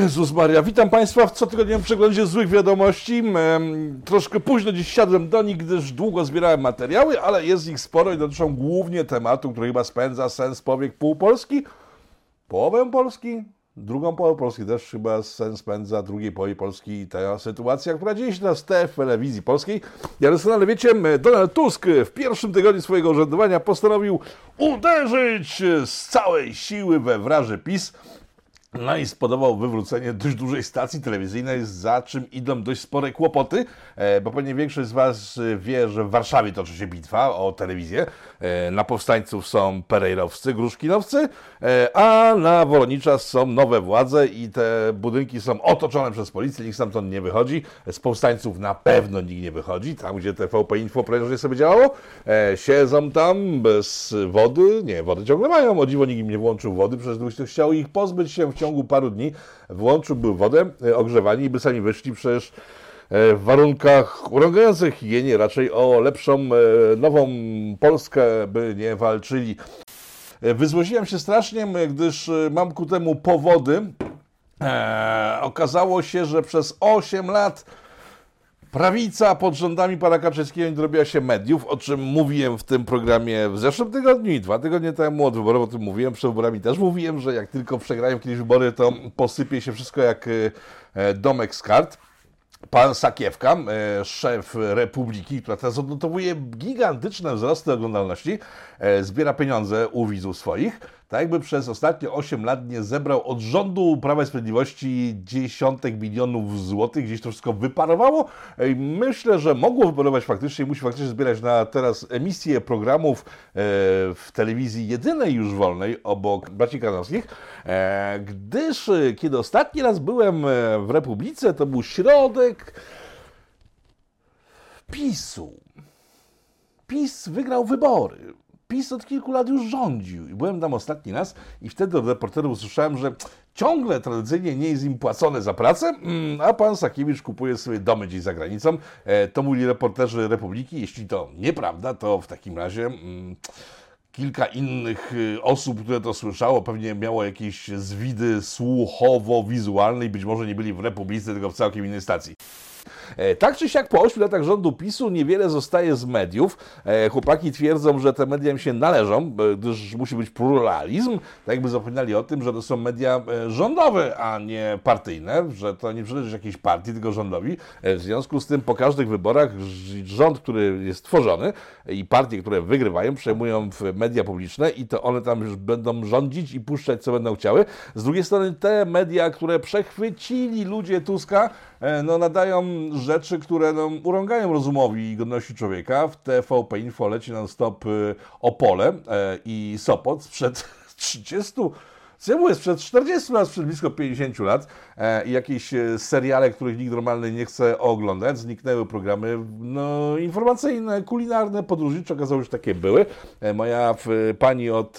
Jezus Maria, witam Państwa w cotygodniowym przeglądzie złych wiadomości. Troszkę późno dziś siadłem do nich, gdyż długo zbierałem materiały, ale jest ich sporo i dotyczą głównie tematu, który chyba spędza sens powiek pół Polski, połowę Polski, drugą połowę Polski też chyba sens spędza drugiej połowie Polski i ta sytuacja, która dzieje się teraz w telewizji polskiej. Ja doskonale wiecie, Donald Tusk w pierwszym tygodniu swojego urzędowania postanowił uderzyć z całej siły we wraży PiS. No i spodobał wywrócenie dość dużej stacji telewizyjnej, za czym idą dość spore kłopoty, e, bo pewnie większość z Was wie, że w Warszawie toczy się bitwa o telewizję. E, na powstańców są perejrowscy, gruszkinowcy, e, a na Woronicza są nowe władze i te budynki są otoczone przez policję, nikt stamtąd nie wychodzi. Z powstańców na pewno nikt nie wychodzi, tam gdzie TVP Info prężnie sobie działało. Siedzą tam bez wody, nie, wody ciągle mają, o dziwo nikt im nie włączył wody, przecież gdybyś chciał ich pozbyć się ciągu paru dni włączyłby wodę, e, ogrzewanie i by sami wyszli przecież e, w warunkach urągających higienie, raczej o lepszą, e, nową Polskę by nie walczyli. Wyzłoziłem się strasznie, gdyż mam ku temu powody. Eee, okazało się, że przez 8 lat Prawica pod rządami pana Kaczyńskiego nie zrobiła się mediów, o czym mówiłem w tym programie w zeszłym tygodniu i dwa tygodnie temu od wyborów o tym mówiłem, przed wyborami też mówiłem, że jak tylko przegrają kiedyś wybory, to posypie się wszystko jak e, domek z kart. Pan Sakiewka, e, szef Republiki, która teraz odnotowuje gigantyczne wzrosty oglądalności, e, zbiera pieniądze u widzów swoich tak jakby przez ostatnie 8 lat nie zebrał od rządu Prawa i Sprawiedliwości dziesiątek milionów złotych, gdzieś to wszystko wyparowało. Myślę, że mogło wyparować faktycznie, musi faktycznie zbierać na teraz emisję programów e, w telewizji jedynej już wolnej, obok braci kanowskich, e, gdyż e, kiedy ostatni raz byłem w Republice, to był środek PiSu. PiS wygrał wybory. PiS od kilku lat już rządził. I byłem tam ostatni raz i wtedy od reporterów usłyszałem, że ciągle tradycyjnie nie jest im płacone za pracę, mm, a pan Sakiewicz kupuje sobie domy gdzieś za granicą. E, to mówili reporterzy Republiki. Jeśli to nieprawda, to w takim razie mm, kilka innych y, osób, które to słyszało, pewnie miało jakieś zwidy słuchowo-wizualne i być może nie byli w Republice, tylko w całkiem innej stacji. E, tak czy siak po 8 latach rządu PiSu niewiele zostaje z mediów. E, chłopaki twierdzą, że te media im się należą, gdyż musi być pluralizm. Tak jakby zapominali o tym, że to są media e, rządowe, a nie partyjne, że to nie przynależy jakiejś partii, tylko rządowi. W związku z tym po każdych wyborach rząd, który jest tworzony i partie, które wygrywają, przejmują media publiczne i to one tam już będą rządzić i puszczać, co będą chciały. Z drugiej strony te media, które przechwycili ludzie Tuska, no nadają rzeczy, które no, urągają rozumowi i godności człowieka. W TVP Info leci non-stop y, Opole e, i Sopot sprzed 30 Symu jest przed 40 lat, przed blisko 50 lat e, jakieś e, seriale, których nikt normalny nie chce oglądać. Zniknęły programy no, informacyjne, kulinarne, podróżnicze, okazało się, że takie były. E, moja pani od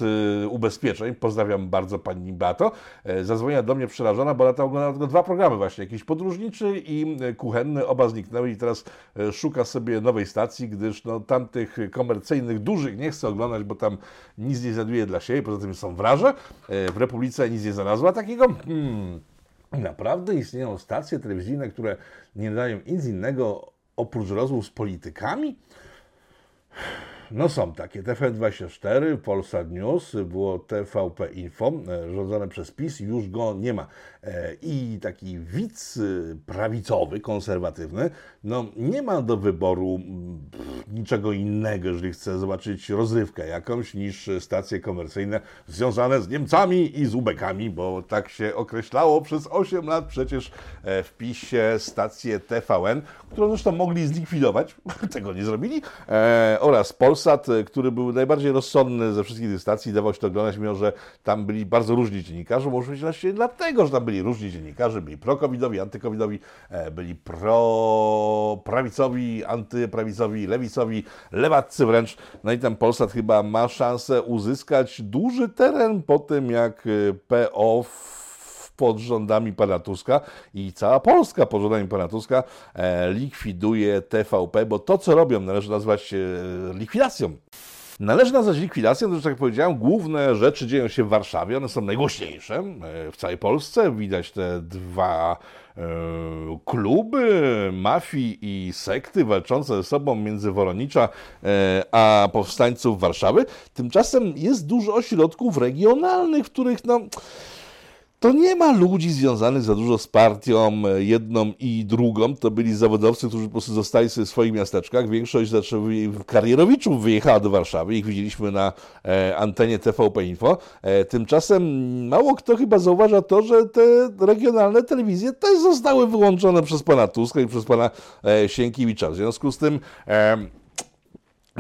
ubezpieczeń, pozdrawiam bardzo pani Bato, zadzwoniła do mnie przerażona, bo lata oglądała tylko dwa programy właśnie, jakiś podróżniczy i kuchenny, oba zniknęły i teraz szuka sobie nowej stacji, gdyż no, tamtych komercyjnych, dużych nie chce oglądać, bo tam nic nie znajduje dla siebie, poza tym są wraże. W Republice nic nie znalazła takiego. Hmm, naprawdę istnieją stacje telewizyjne, które nie dają nic innego oprócz rozmów z politykami? No są takie. TVN24, Polsat News, było TVP Info, e, rządzone przez PiS, już go nie ma. E, I taki widz e, prawicowy, konserwatywny, no nie ma do wyboru niczego innego, jeżeli chce zobaczyć rozrywkę jakąś, niż stacje komercyjne związane z Niemcami i z ubekami, bo tak się określało przez 8 lat przecież w PiSie stację TVN, którą zresztą mogli zlikwidować, tego nie zrobili, oraz Polsat Polsat, e, który był najbardziej rozsądny ze wszystkich tych stacji, dawał się to oglądać, mimo że tam byli bardzo różni dziennikarze, może być właśnie dlatego, że tam byli różni dziennikarze, byli pro-covidowi, antycovidowi, e, byli pro-prawicowi, antyprawicowi, lewicowi, lewaccy wręcz. No i ten Polsat chyba ma szansę uzyskać duży teren po tym, jak e, PO pod rządami pana Tuska i cała Polska pod rządami pana Tuska e, likwiduje TVP, bo to, co robią, należy nazwać likwidacją. Należy nazwać likwidacją, gdyż, tak jak powiedziałem, główne rzeczy dzieją się w Warszawie, one są najgłośniejsze e, w całej Polsce. Widać te dwa e, kluby mafii i sekty walczące ze sobą między Woronicza e, a powstańców Warszawy. Tymczasem jest dużo ośrodków regionalnych, w których no to nie ma ludzi związanych za dużo z partią e, jedną i drugą. To byli zawodowcy, którzy po prostu zostali sobie w swoich miasteczkach. Większość karierowiczów wyjechała do Warszawy. Ich widzieliśmy na e, antenie TVP Info. E, tymczasem mało kto chyba zauważa to, że te regionalne telewizje też zostały wyłączone przez pana Tuska i przez pana Sienkiewicza. W związku z tym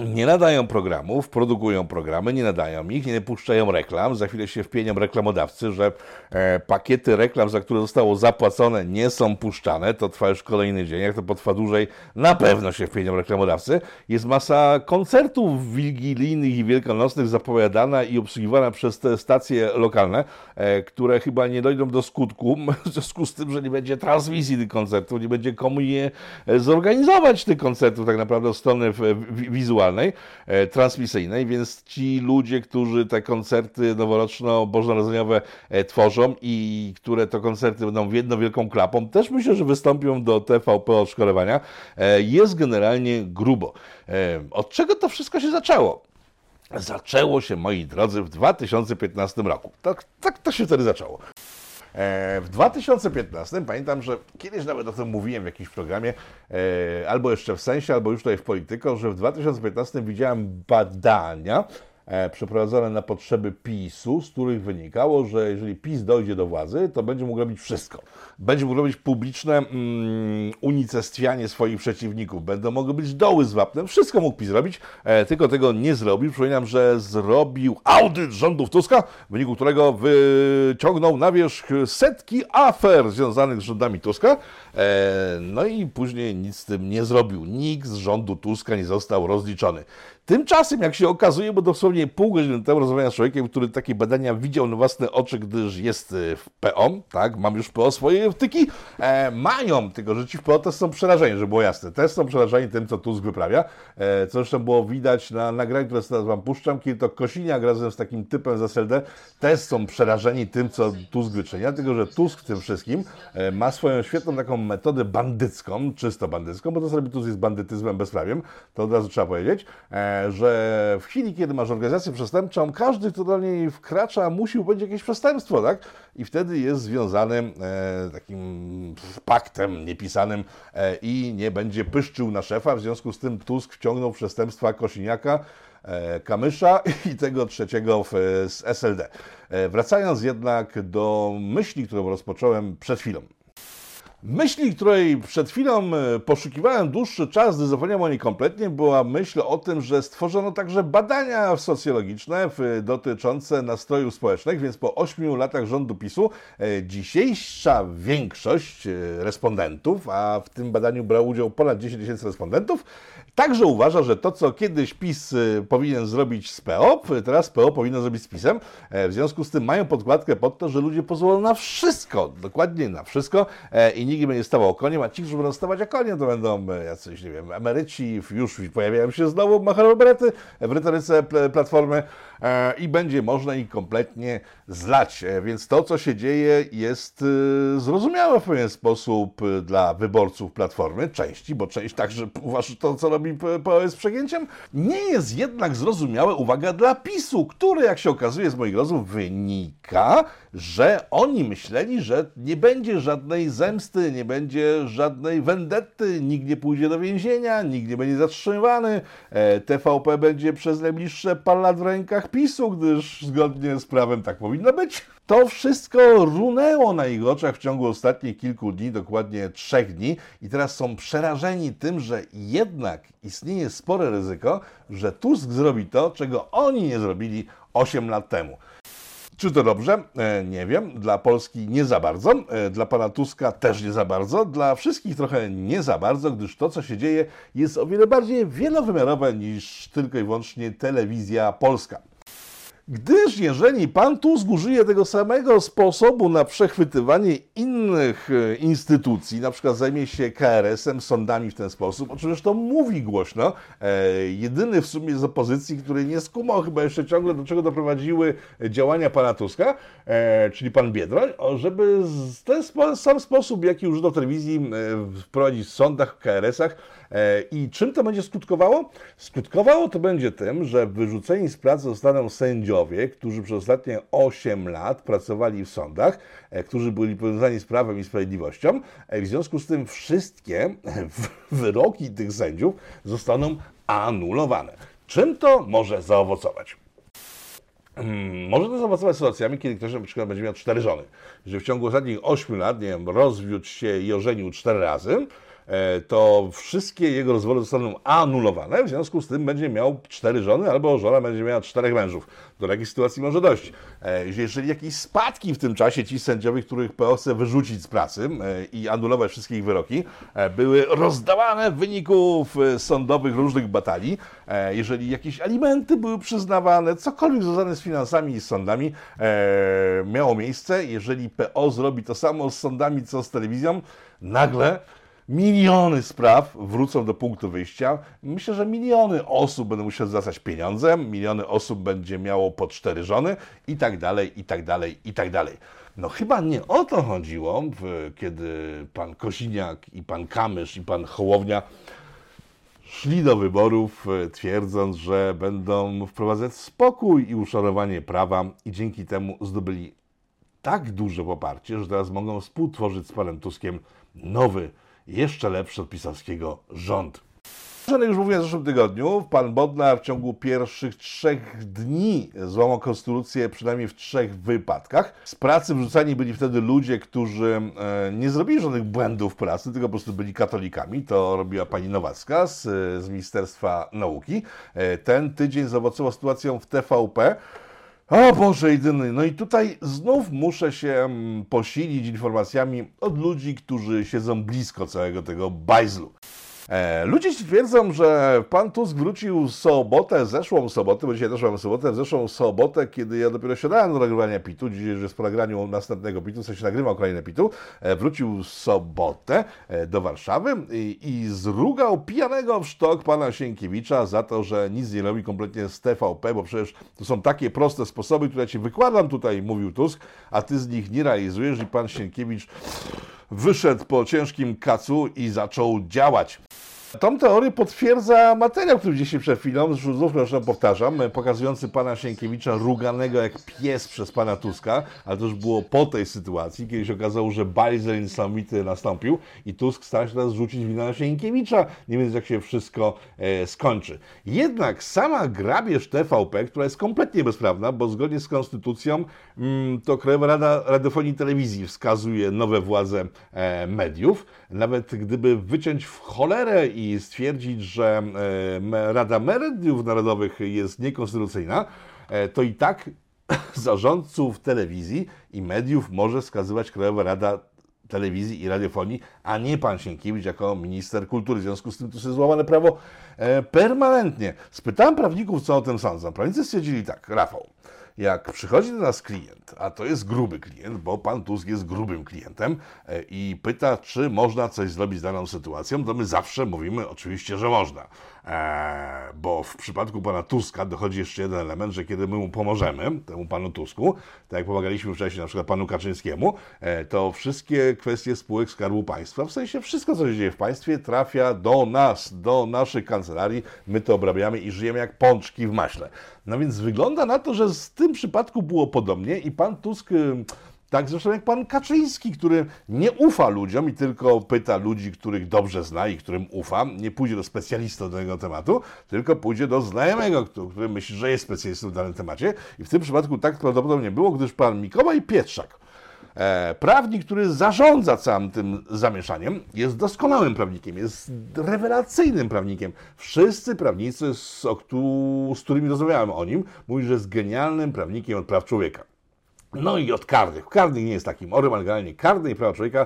nie nadają programów, produkują programy, nie nadają ich, nie puszczają reklam. Za chwilę się wpienią reklamodawcy, że e, pakiety reklam, za które zostało zapłacone, nie są puszczane. To trwa już kolejny dzień. Jak to potrwa dłużej, na pewno się wpienią reklamodawcy. Jest masa koncertów wigilijnych i wielkanocnych zapowiadana i obsługiwana przez te stacje lokalne, e, które chyba nie dojdą do skutku, w związku z tym, że nie będzie transmisji tych koncertów, nie będzie komu je e, zorganizować tych koncertów tak naprawdę od strony wizualnej wizualnej, e, transmisyjnej, więc ci ludzie, którzy te koncerty noworoczno-bożonarodzeniowe e, tworzą i które to koncerty będą jedną wielką klapą, też myślę, że wystąpią do TVP odszkodowania. E, jest generalnie grubo. Od czego to wszystko się zaczęło? Zaczęło się, moi drodzy, w 2015 roku. Tak, tak to się wtedy zaczęło. E, w 2015 pamiętam, że kiedyś nawet o tym mówiłem w jakimś programie, e, albo jeszcze w sensie, albo już tutaj w polityko, że w 2015 widziałem badania, przeprowadzone na potrzeby PiSu, z których wynikało, że jeżeli PiS dojdzie do władzy, to będzie mógł robić wszystko. Będzie mógł robić publiczne mm, unicestwianie swoich przeciwników, będą mogły być doły z wapnem, wszystko mógł PiS zrobić, e, tylko tego nie zrobił. Przypominam, że zrobił audyt rządów Tuska, w wyniku którego wyciągnął na wierzch setki afer związanych z rządami Tuska, e, no i później nic z tym nie zrobił. Nikt z rządu Tuska nie został rozliczony. Tymczasem, jak się okazuje, bo dosłownie pół godziny temu rozmawiałem z człowiekiem, który takie badania widział na własne oczy, gdyż jest e, w PO, tak, mam już PO swoje wtyki, e, mają, tylko że ci w PO też są przerażeni, żeby było jasne, też są przerażeni tym, co Tusk wyprawia, e, co zresztą było widać na nagraniu, które teraz wam puszczam, kiedy to Kosiniak razem z takim typem z SLD też są przerażeni tym, co Tusk wyczynia, tylko że Tusk w tym wszystkim e, ma swoją świetną taką metodę bandycką, czysto bandycką, bo to sobie Tusk jest bandytyzmem, bezprawiem, to od razu trzeba powiedzieć, e, że w chwili, kiedy masz organizację przestępczą, każdy, kto do niej wkracza, musi popełnić jakieś przestępstwo, tak? I wtedy jest związany e, takim paktem niepisanym e, i nie będzie pyszczył na szefa. W związku z tym Tusk wciągnął przestępstwa Kosiniaka, e, Kamysza i tego trzeciego w, z SLD. E, wracając jednak do myśli, którą rozpocząłem przed chwilą. Myśli, której przed chwilą e, poszukiwałem dłuższy czas, gdy zapomniałem o niej kompletnie, była myśl o tym, że stworzono także badania socjologiczne dotyczące nastrojów społecznych, więc po ośmiu latach rządu PiSu e, dzisiejsza większość e, respondentów, a w tym badaniu brał udział ponad 10 tysięcy respondentów, także uważa, że to, co kiedyś PiS powinien zrobić z PO, teraz PO powinno zrobić z PiSem. W związku z tym mają podkładkę pod to, że ludzie pozwolą na wszystko, dokładnie na wszystko i nikt nie będzie stawał koniem, a ci, którzy będą stawać koniem, to będą e, jacyś, nie wiem, emeryci, już pojawiają się znowu macharoberety w retoryce Platformy i będzie można ich kompletnie zlać. E, więc to, co się dzieje, jest zrozumiałe w pewien sposób dla wyborców Platformy, części, bo część także uważa to, co robi PO przegięciem. Nie jest jednak zrozumiałe, uwaga, dla PiSu, który, jak się okazuje z moich rozmów, wynika, że oni myśleli, że nie będzie żadnej zemsty, nie będzie żadnej vendetty, nikt nie pójdzie do więzienia, nikt nie będzie zatrzymywany, e, TVP będzie przez najbliższe parę lat w rękach PiSu, gdyż zgodnie z prawem tak powinno być. To wszystko runęło na ich oczach w ciągu ostatnich kilku dni, dokładnie trzech dni, i teraz są przerażeni tym, że jednak istnieje spore ryzyko, że Tusk zrobi to, czego oni nie zrobili 8 lat temu. Czy to dobrze? E, nie wiem. Dla Polski nie za bardzo. E, dla pana Tuska też nie za bardzo. Dla wszystkich trochę nie za bardzo, gdyż to, co się dzieje, jest o wiele bardziej wielowymiarowe niż tylko i wyłącznie telewizja polska. Gdyż jeżeli pan Tusk użyje tego samego sposobu na przechwytywanie innych e, instytucji, na przykład zajmie się KRS-em, sądami w ten sposób, o czym zresztą mówi głośno, e, jedyny w sumie z opozycji, który nie skumał chyba jeszcze ciągle, do czego doprowadziły działania pana Tuska, e, czyli pan Biedroń, żeby w ten spo, sam sposób, jaki użyto telewizji, e, wprowadzić w sądach, w KRS-ach, E, I czym to będzie skutkowało? Skutkowało to będzie tym, że wyrzuceni z pracy zostaną sędziowie, którzy przez ostatnie 8 lat pracowali w sądach, e, którzy byli powiązani z prawem i sprawiedliwością. E, w związku z tym wszystkie wyroki tych sędziów zostaną anulowane. Czym to może zaowocować? Hmm, może to zaowocować sytuacjami, kiedy ktoś na przykład będzie miał cztery żony. Że w ciągu ostatnich 8 lat, nie wiem, rozwiódł się i ożenił cztery razy, to wszystkie jego rozwody zostaną anulowane, w związku z tym będzie miał cztery żony, albo żona będzie miała czterech mężów. Do takiej sytuacji może dojść. E, jeżeli jakieś spadki w tym czasie ci sędziowie, których PO chce wyrzucić z pracy e, i anulować wszystkie ich wyroki, były rozdawane w wyniku sądowych różnych batalii, jeżeli jakieś alimenty były przyznawane, cokolwiek związane z finansami i z sądami miało miejsce, jeżeli PO zrobi to samo z sądami, co z telewizją, nagle miliony spraw wrócą do punktu wyjścia. Myślę, że miliony osób będą musiały zwracać pieniądzem, miliony osób będzie miało po cztery żony i tak dalej, i tak dalej, i tak dalej. No chyba nie o to chodziło, kiedy pan Kosiniak i pan Kamysz i pan Hołownia szli do wyborów, e, twierdząc, że będą wprowadzać spokój i uszanowanie prawa i dzięki temu zdobyli tak duże poparcie, że teraz mogą współtworzyć z panem Tuskiem nowy jeszcze lepszy od pisarskiego rząd. Już mówiłem w zeszłym tygodniu, pan Bodnar w ciągu pierwszych trzech dni złamał konstytucję przynajmniej w trzech wypadkach. Z pracy wrzucani byli wtedy ludzie, którzy e, nie zrobili żadnych błędów pracy, tylko po prostu byli katolikami. To robiła pani Nowacka z, z Ministerstwa Nauki. E, ten tydzień zaowocował sytuacją w TVP. O Boże jedyny, no i tutaj znów muszę się mm, posilić informacjami od ludzi, którzy siedzą blisko całego tego bajzlu. E, ludzie twierdzą, że pan Tusk wrócił sobotę, zeszłą sobotę, bo dzisiaj też mamy sobotę, w zeszłą sobotę, kiedy ja dopiero siadałem do nagrywania PIT-u, dzisiaj jest po nagraniu następnego PIT-u, w sensie nagrywał kolejne PIT-u, e, wrócił sobotę e, do Warszawy i, i zrugał pijanego w sztok pana Sienkiewicza za to, że nic nie robi kompletnie z TVP, bo przecież to są takie proste sposoby, które ci wykładam tutaj, mówił Tusk, a ty z nich nie realizujesz i pan Sienkiewicz wyszedł po ciężkim kacu i zaczął działać. Tą teorię potwierdza materiał, który dzisiaj przed chwilą, znów zresztą powtarzam, pokazujący pana Sienkiewicza ruganego jak pies przez pana Tuska, ale to już było po tej sytuacji, kiedy się okazało, że bajzel niesamowity nastąpił i Tusk stara się teraz rzucić winę na Sienkiewicza, nie wiem jak się wszystko e, skończy. Jednak sama grabież TVP, która jest kompletnie bezprawna, bo zgodnie z konstytucją mm, to Krajowa Rada Radiofonii i Telewizji wskazuje nowe władze e, mediów, nawet gdyby wyciąć w cholerę i i stwierdzić, że e, Rada Mediów Narodowych jest niekonstytucyjna, e, to i tak zarządców telewizji i mediów może wskazywać Krajowa Rada Telewizji i Radiofonii, a nie pan Sienkiewicz jako minister kultury. W związku z tym to jest złamane prawo e, permanentnie. Spytałem prawników, co o tym sądzą. Prawnicy stwierdzili tak, Rafał, jak przychodzi do nas klient, a to jest gruby klient, bo pan Tusk jest grubym klientem e, i pyta, czy można coś zrobić z daną sytuacją, to my zawsze mówimy oczywiście, że można. Eee, bo w przypadku pana Tuska dochodzi jeszcze jeden element, że kiedy my mu pomożemy, temu panu Tusku, tak jak pomagaliśmy wcześniej na przykład panu Kaczyńskiemu, e, to wszystkie kwestie spółek Skarbu Państwa, w sensie wszystko, co się dzieje w państwie, trafia do nas, do naszych kancelarii, my to obrabiamy i żyjemy jak pączki w maśle. No więc wygląda na to, że z tym przypadku było podobnie i pan Tusk tak zresztą jak pan Kaczyński, który nie ufa ludziom i tylko pyta ludzi, których dobrze zna i którym ufa, nie pójdzie do specjalistów do tego tematu, tylko pójdzie do znajomego, który myśli, że jest specjalistą w danym temacie. I w tym przypadku tak prawdopodobnie było, gdyż pan Mikołaj Pietrzak, e, prawnik, który zarządza całym tym zamieszaniem, jest doskonałym prawnikiem, jest rewelacyjnym prawnikiem. Wszyscy prawnicy, z, z którymi rozmawiałem o nim, mówią, że jest genialnym prawnikiem od praw człowieka. No i od karnych. Karnych nie jest takim orem, ale generalnie karny i prawa człowieka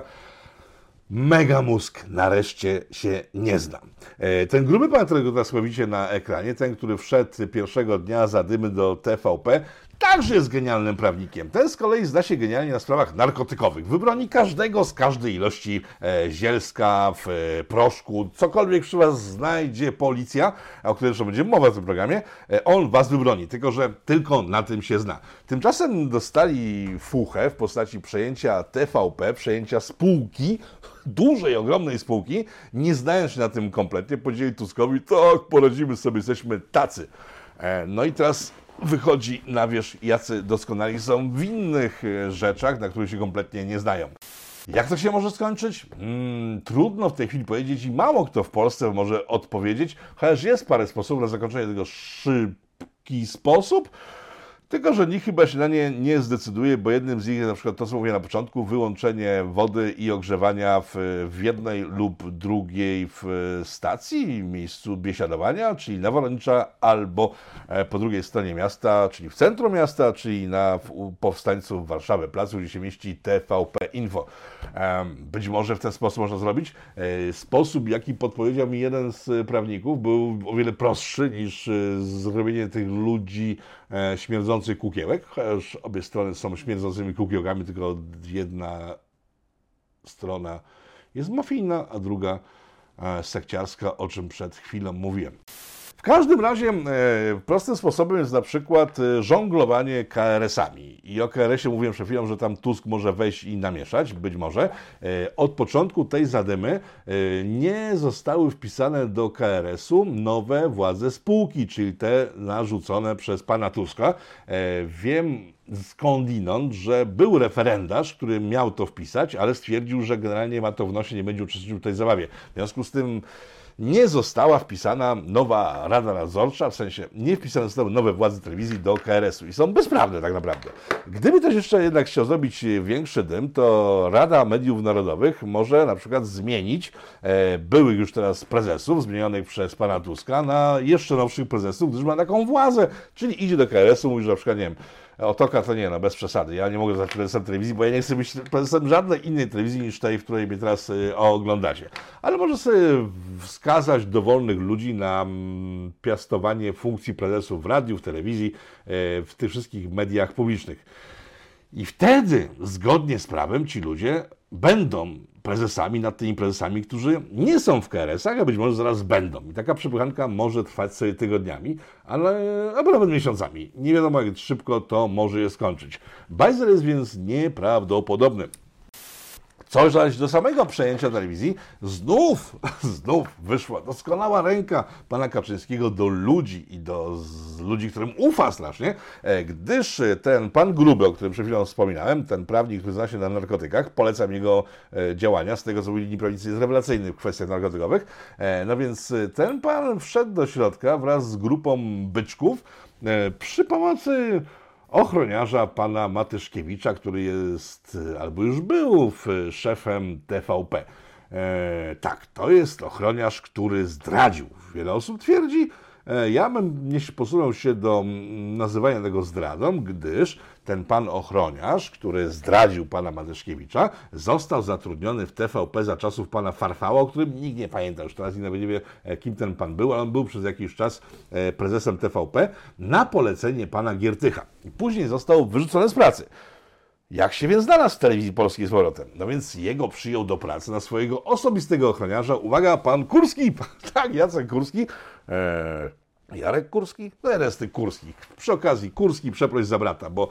mega mózg nareszcie się nie znam. E, ten gruby pan, którego teraz na ekranie, ten, który wszedł pierwszego dnia za dymy do TVP, także jest genialnym prawnikiem. Ten z kolei zna się genialnie na sprawach narkotykowych. Wybroni każdego z każdej ilości e, zielska, w e, proszku, cokolwiek przy Was znajdzie policja, o której jeszcze będzie mowa w tym programie, on Was wybroni, tylko że tylko na tym się zna. Tymczasem dostali fuchę w postaci przejęcia TVP, przejęcia spółki, dużej, ogromnej spółki, nie znając się na tym kompletnie, powiedzieli Tuskowi, tak, poradzimy sobie, jesteśmy tacy. E, No i teraz wychodzi na wierzch, jacy doskonali są w innych e, rzeczach, na których się kompletnie nie znają. Jak to się może skończyć? Hmm, trudno w tej chwili powiedzieć i mało kto w Polsce może odpowiedzieć, chociaż jest parę sposobów na zakończenie tego szybki sposób. Tylko, że nikt chyba się na nie nie zdecyduje, bo jednym z nich jest na przykład to, co mówię na początku, wyłączenie wody i ogrzewania w, w jednej lub drugiej w stacji, miejscu biesiadowania, czyli Naworonicza, albo e, po drugiej stronie miasta, czyli w centrum miasta, czyli na powstańców Warszawy Placu, gdzie się mieści TVP Info. Być może w ten sposób można zrobić. E, Sposób, jaki podpowiedział mi jeden z prawników, był o wiele prostszy niż e, zrobienie tych ludzi śmierdzących kukiełek, chociaż obie strony są śmierdzącymi kukiełkami, tylko jedna strona jest mafijna, a druga e, sekciarska, o czym przed chwilą mówiłem. W każdym razie e, prostym sposobem jest na przykład e, żonglowanie KRS-ami. I o KRS-ie mówiłem przed chwilą, że tam Tusk może wejść i namieszać, być może. E, od początku tej zadymy nie zostały wpisane do KRS-u nowe władze spółki, czyli te narzucone przez pana Tuska. Wiem skądinąd, że był referendarz, który miał to wpisać, ale stwierdził, że generalnie ma to w nosie, nie będzie uczestniczył w tej zabawie. W związku z tym nie została wpisana nowa Rada Nadzorcza, w sensie nie wpisane zostały nowe władze telewizji do KRS-u i są bezprawne tak naprawdę. Gdyby ktoś jeszcze jednak chciał zrobić większy dym, to Rada Mediów Narodowych może na przykład zmienić e, byłych już teraz prezesów, zmienionych przez pana Tuska, na jeszcze nowszych prezesów, gdyż ma taką władzę, czyli idzie do KRS-u, mówi, że na przykład, nie wiem, Otoka to nie, no bez przesady. Ja nie mogę zostać prezesem telewizji, bo ja nie chcę być prezesem żadnej innej telewizji niż tej, w której mnie teraz y, oglądacie. Ale może sobie wskazać dowolnych ludzi na mm, piastowanie funkcji prezesów w radiu, w telewizji, y, w tych wszystkich mediach publicznych. I wtedy, zgodnie z prawem, ci ludzie będą prezesami nad tymi prezesami, którzy nie są w KRS-ach, a być może zaraz będą. I taka przepychanka może trwać sobie tygodniami, ale albo nawet miesiącami. Nie wiadomo, jak szybko to może je skończyć. Bajzer jest więc nieprawdopodobny. Co zaś do samego przejęcia telewizji, znów, znów wyszła doskonała ręka pana Kaczyńskiego do ludzi i do ludzi, którym ufa strasznie, e, gdyż ten pan Gruby, o którym przed chwilą wspominałem, ten prawnik, który zna się na narkotykach, polecam jego e, działania, z tego co mówili prawnicy, jest rewelacyjny w kwestiach narkotykowych, E, no więc ten pan wszedł do środka wraz z grupą byczków e, przy pomocy ochroniarza pana Matyszkiewicza, który jest albo już był szefem TVP. E, tak, to jest ochroniarz, który zdradził. Wiele osób twierdzi, ja bym nie posunął się do mm, nazywania tego zdradą, gdyż ten pan ochroniarz, który zdradził pana Matyszkiewicza, został zatrudniony w TVP za czasów pana Farfała, o którym nikt nie pamięta już teraz i nawet nie wie, e, kim ten pan był, ale on był przez jakiś czas e, prezesem TVP na polecenie pana Giertycha. I później został wyrzucony z pracy. Jak się więc znalazł w telewizji polskiej z powrotem? No więc jego przyjął do pracy na swojego osobistego ochroniarza. Uwaga, pan Kurski! Tak, Jacek Kurski. Eee, Jarek Kurski? No jeden z tych Kurskich. Przy okazji, Kurski, przeproś za brata, bo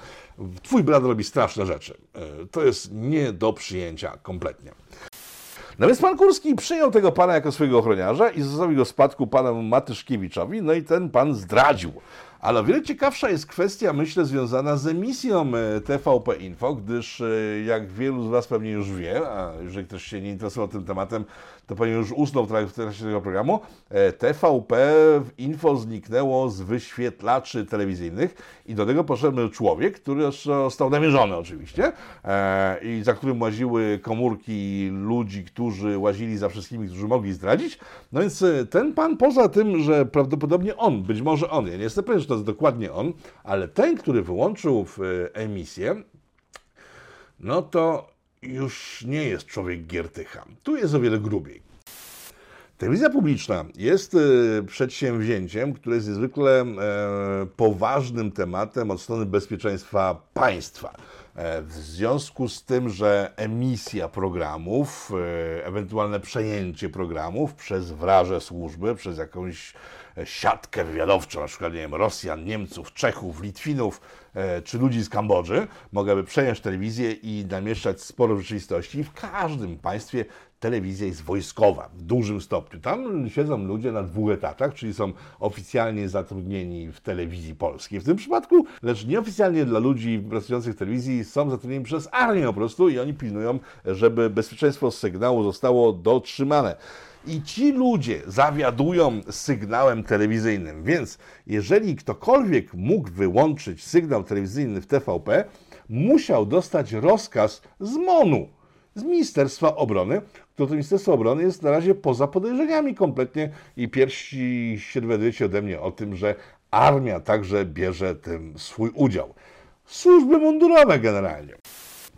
twój brat robi straszne rzeczy. Eee, to jest nie do przyjęcia kompletnie. No więc pan Kurski przyjął tego pana jako swojego ochroniarza i zostawił go spadku panu Matyszkiewiczowi, no i ten pan zdradził. Ale o wiele ciekawsza jest kwestia, myślę, związana z emisją e, TVP Info, gdyż e, jak wielu z Was pewnie już wie, a jeżeli ktoś się nie interesował tym tematem, to pewnie już usnął w trak- w trakcie tego programu, e, TVP Info zniknęło z wyświetlaczy telewizyjnych i do tego poszedł człowiek, który został namierzony oczywiście e, i za którym łaziły komórki ludzi, którzy łazili za wszystkimi, którzy mogli zdradzić. No więc e, ten pan, poza tym, że prawdopodobnie on, być może on, ja nie jestem pewien, że to jest dokładnie on, ale ten, który wyłączył w, emisję, no to już nie jest człowiek Giertycha. Tu jest o wiele grubiej. Telewizja publiczna jest e, przedsięwzięciem, które jest niezwykle e, poważnym tematem od strony bezpieczeństwa państwa. E, w związku z tym, że emisja programów, ewentualne przejęcie programów przez wraże służby, przez jakąś siatkę wywiadowczą, na przykład nie wiem, Rosjan, Niemców, Czechów, Litwinów czy ludzi z Kambodży, mogłaby przejąć telewizję i namieszczać sporo rzeczywistości. W każdym państwie telewizja jest wojskowa w dużym stopniu. Tam siedzą ludzie na dwóch etatach, czyli są oficjalnie zatrudnieni w telewizji polskiej w tym przypadku, lecz nieoficjalnie dla ludzi pracujących w telewizji są zatrudnieni przez armię po prostu i oni pilnują, żeby bezpieczeństwo sygnału zostało dotrzymane. I ci ludzie zawiadują sygnałem telewizyjnym, więc jeżeli ktokolwiek mógł wyłączyć sygnał telewizyjny w TVP, musiał dostać rozkaz z MONU z Ministerstwa Obrony, to to Ministerstwo Obrony jest na razie poza podejrzeniami kompletnie i pierwsi się dowiadujecie ode mnie o tym, że armia także bierze tym swój udział. Służby mundurowe generalnie.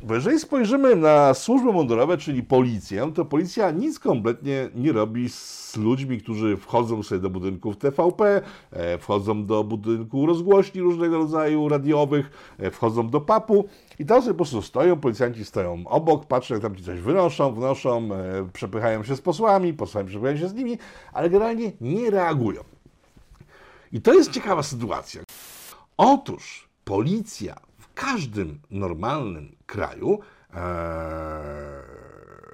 Bo jeżeli spojrzymy na służby mundurowe, czyli policję, to policja nic kompletnie nie robi z ludźmi, którzy wchodzą sobie do budynków TVP, e, wchodzą do budynku rozgłośni różnego rodzaju radiowych, e, wchodzą do papu i tam sobie po prostu stoją, policjanci stoją obok, patrzą jak tam ci coś wynoszą, wnoszą, e, przepychają się z posłami, posłami przepychają się z nimi, ale generalnie nie reagują. I to jest ciekawa sytuacja. Otóż policja każdym normalnym kraju e,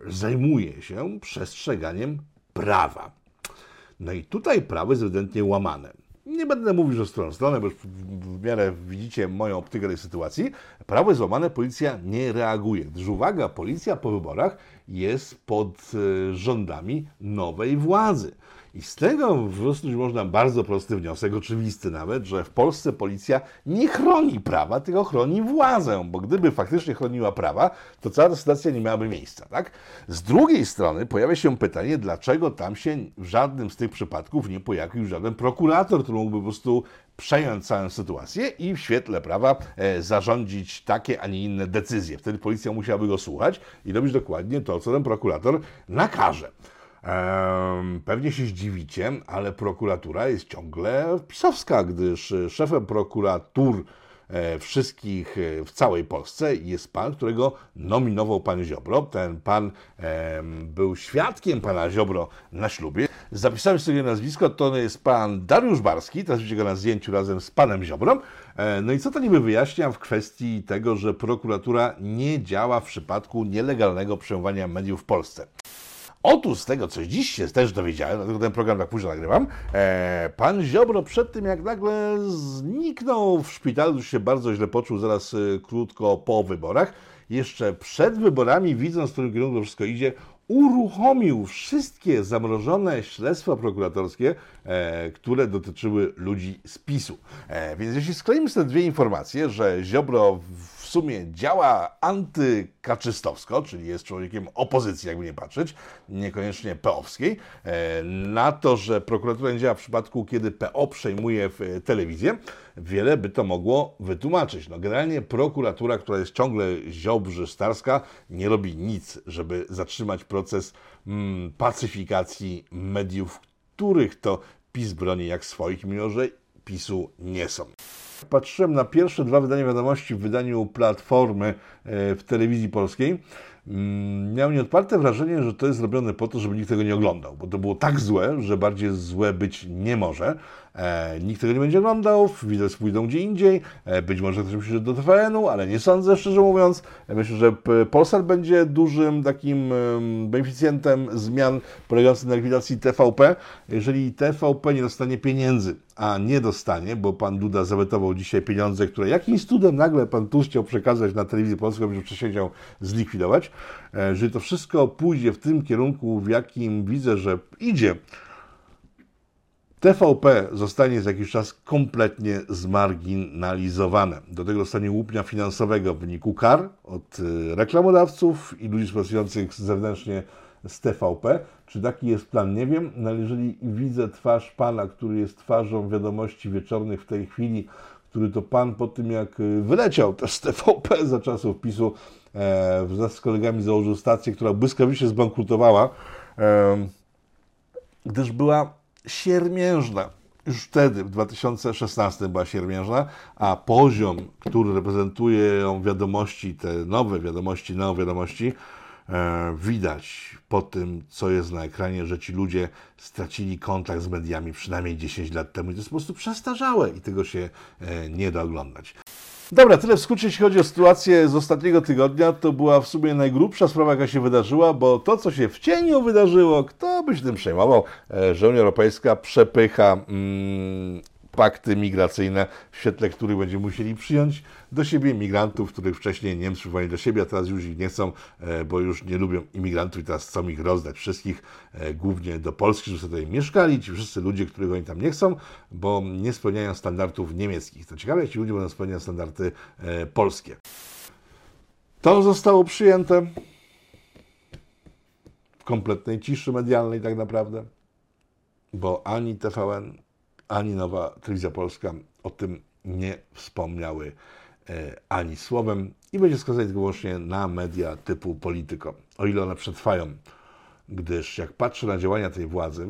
zajmuje się przestrzeganiem prawa. No i tutaj prawo jest ewidentnie łamane. Nie będę mówił, że w stronę bo w miarę widzicie moją optykę tej sytuacji. Prawo jest łamane, policja nie reaguje. Gdyż uwaga, policja po wyborach jest pod e, rządami nowej władzy. I z tego wysnuć można bardzo prosty wniosek, oczywisty nawet, że w Polsce policja nie chroni prawa, tylko chroni władzę, bo gdyby faktycznie chroniła prawa, to cała ta sytuacja nie miałaby miejsca, tak? Z drugiej strony pojawia się pytanie, dlaczego tam się w żadnym z tych przypadków nie pojawił żaden prokurator, który mógłby po prostu przejąć całą sytuację i w świetle prawa e, zarządzić takie, a nie inne decyzje. Wtedy policja musiałaby go słuchać i robić dokładnie to, co ten prokurator nakaże. Pewnie się zdziwicie, ale prokuratura jest ciągle pisowska, gdyż szefem prokuratur e, wszystkich e, w całej Polsce jest pan, którego nominował pan Ziobro. Ten pan był świadkiem pana Ziobro na ślubie. Zapisałem sobie nazwisko, to jest pan Dariusz Barski, teraz widzicie go na zdjęciu razem z panem Ziobrą. E, no i co to niby wyjaśnia w kwestii tego, że prokuratura nie działa w przypadku nielegalnego przejmowania mediów w Polsce. Otóż z tego, co dziś się też dowiedziałem, dlatego ten program tak późno nagrywam, e, pan Ziobro przed tym, jak nagle zniknął w szpitalu, już się bardzo źle poczuł zaraz e, krótko po wyborach, jeszcze przed wyborami, widząc, w którym kierunku wszystko idzie, uruchomił wszystkie zamrożone śledztwa prokuratorskie, e, które dotyczyły ludzi z PiSu. E, więc jeśli skleimy te dwie informacje, że Ziobro w sumie działa antykaczystowsko, czyli jest człowiekiem opozycji, jakby nie patrzeć, niekoniecznie peowskiej, e, na to, że prokuratura nie działa w przypadku, kiedy PO przejmuje telewizję, wiele by to mogło wytłumaczyć. No generalnie prokuratura, która jest ciągle ziobrzy-starska, nie robi nic, żeby zatrzymać proces mm, pacyfikacji mediów, których to PiS broni jak swoich, mimo że PiSu nie są. Patrzyłem na pierwsze dwa wydania wiadomości w wydaniu Platformy e, w telewizji polskiej. Mm, miałem nieodparte wrażenie, że to jest zrobione po to, żeby nikt tego nie oglądał, bo to było tak złe, że bardziej złe być nie może. E, nikt tego nie będzie oglądał, widać pójdą gdzie indziej, e, być może ktoś przyjdzie do TVN-u, ale nie sądzę, szczerze mówiąc. E, myślę, że Polsat będzie dużym takim beneficjentem zmian polegających na likwidacji TVP. Jeżeli TVP nie dostanie pieniędzy, a nie dostanie, bo pan Duda zawetował dzisiaj pieniądze, które jakimś cudem nagle pan Tusk chciał przekazać na telewizję polską, żeby wcześniej chciał zlikwidować. Jeżeli to wszystko pójdzie w tym kierunku, w jakim widzę, że idzie, TVP zostanie za jakiś czas kompletnie zmarginalizowane. Do tego dostanie łupnia finansowego w wyniku kar od y, reklamodawców i ludzi współpracujących zewnętrznie z TVP. Czy taki jest plan? Nie wiem, no jeżeli widzę twarz pana, który jest twarzą wiadomości wieczornych w tej chwili, który to pan po tym jak y, wyleciał też z TVP za czasów PiSu, e, wraz z kolegami założył stację, która błyskawicznie zbankrutowała. E, gdyż była siermiężna. Już wtedy, w 2016 była siermiężna, a poziom, który reprezentują wiadomości, te nowe wiadomości, neowiadomości, e, widać po tym, co jest na ekranie, że ci ludzie stracili kontakt z mediami przynajmniej 10 lat temu i to jest po prostu przestarzałe i tego się e, nie da oglądać. Dobra, tyle w skrócie, jeśli chodzi o sytuację z ostatniego tygodnia. To była w sumie najgrubsza sprawa, jaka się wydarzyła, bo to, co się w cieniu wydarzyło, kto by się tym przejmował, że Unia Europejska przepycha mm, pakty migracyjne, w świetle których będziemy musieli przyjąć do siebie migrantów, których wcześniej Niemcy przyjmowali do siebie, a teraz już ich nie chcą, e, bo już nie lubią imigrantów i teraz chcą ich rozdać wszystkich, e, głównie do Polski, żeby sobie tutaj mieszkali, ci wszyscy ludzie, których oni tam nie chcą, bo nie spełniają standardów niemieckich. To ciekawe, ci ludzie będą spełniać standardy e, polskie. To zostało przyjęte w kompletnej ciszy medialnej tak naprawdę, bo ani TVN, ani Nowa Telewizja Polska o tym nie wspomniały e, ani słowem i będzie tylko wyłącznie na media typu Polityko, o ile one przetrwają. Gdyż jak patrzę na działania tej władzy,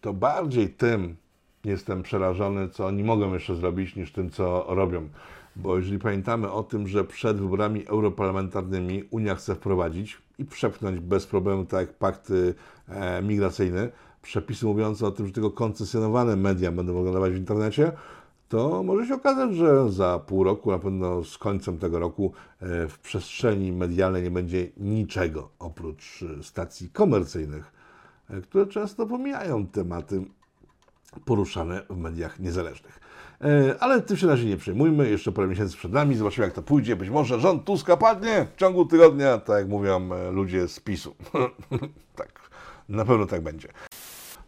to bardziej tym jestem przerażony, co oni mogą jeszcze zrobić, niż tym, co robią. Bo jeżeli pamiętamy o tym, że przed wyborami europarlamentarnymi Unia chce wprowadzić i przepchnąć bez problemu, tak jak pakty e, migracyjne, przepisy mówiące o tym, że tylko koncesjonowane media będą mogły nadawać w internecie, to może się okazać, że za pół roku, na pewno z końcem tego roku, e, w przestrzeni medialnej nie będzie niczego oprócz e, stacji komercyjnych, e, które często pomijają tematy poruszane w mediach niezależnych. Ale tym się na razie nie przejmujmy, jeszcze parę miesięcy przed nami, zobaczymy jak to pójdzie. Być może rząd Tuska padnie w ciągu tygodnia, tak jak mówią ludzie z PiSu. tak, na pewno tak będzie.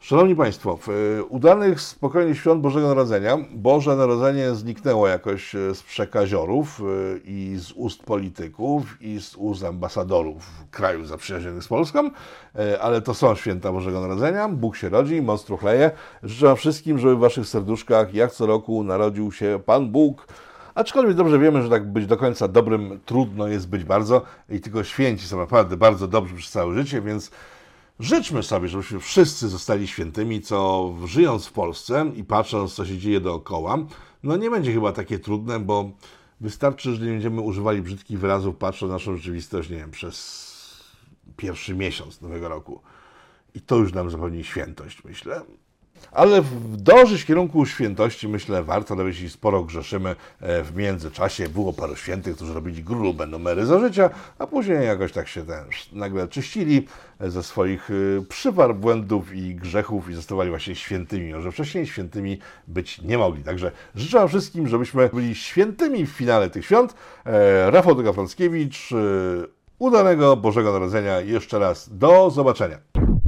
Szanowni Państwo, w e, udanych, spokojnych świąt Bożego Narodzenia. Boże Narodzenie zniknęło jakoś e, z przekaziorów e, i z ust polityków i z ust ambasadorów krajów zaprzyjaźnionych z Polską, ale to są święta Bożego Narodzenia, Bóg się rodzi, moc truchleje. Życzę Wam wszystkim, żeby w Waszych serduszkach jak co roku narodził się Pan Bóg, Aczkolwiek dobrze wiemy, że tak być do końca dobrym trudno jest być bardzo i tylko święci są naprawdę bardzo dobrzy przez całe życie, więc Życzmy sobie, żebyśmy wszyscy zostali świętymi, co żyjąc w Polsce i patrząc, co się dzieje dookoła, no nie będzie chyba takie trudne, bo wystarczy, że nie będziemy używali brzydkich wyrazów, patrząc na naszą rzeczywistość, nie wiem, przez pierwszy miesiąc nowego roku. I to już nam zapewni świętość, myślę. Ale dążyć w kierunku świętości, myślę, warto, nawet jeśli sporo grzeszymy e, w międzyczasie. Było paru świętych, którzy robili grube numery za życia, a później jakoś tak się ten, nagle czyścili e, ze swoich e, przywar, błędów i grzechów i zostawali właśnie świętymi, że wcześniej świętymi być nie mogli. Także życzę wszystkim, żebyśmy byli świętymi w finale tych świąt. Rafał Dogafalskiewicz, udanego Bożego Narodzenia jeszcze raz. Do zobaczenia.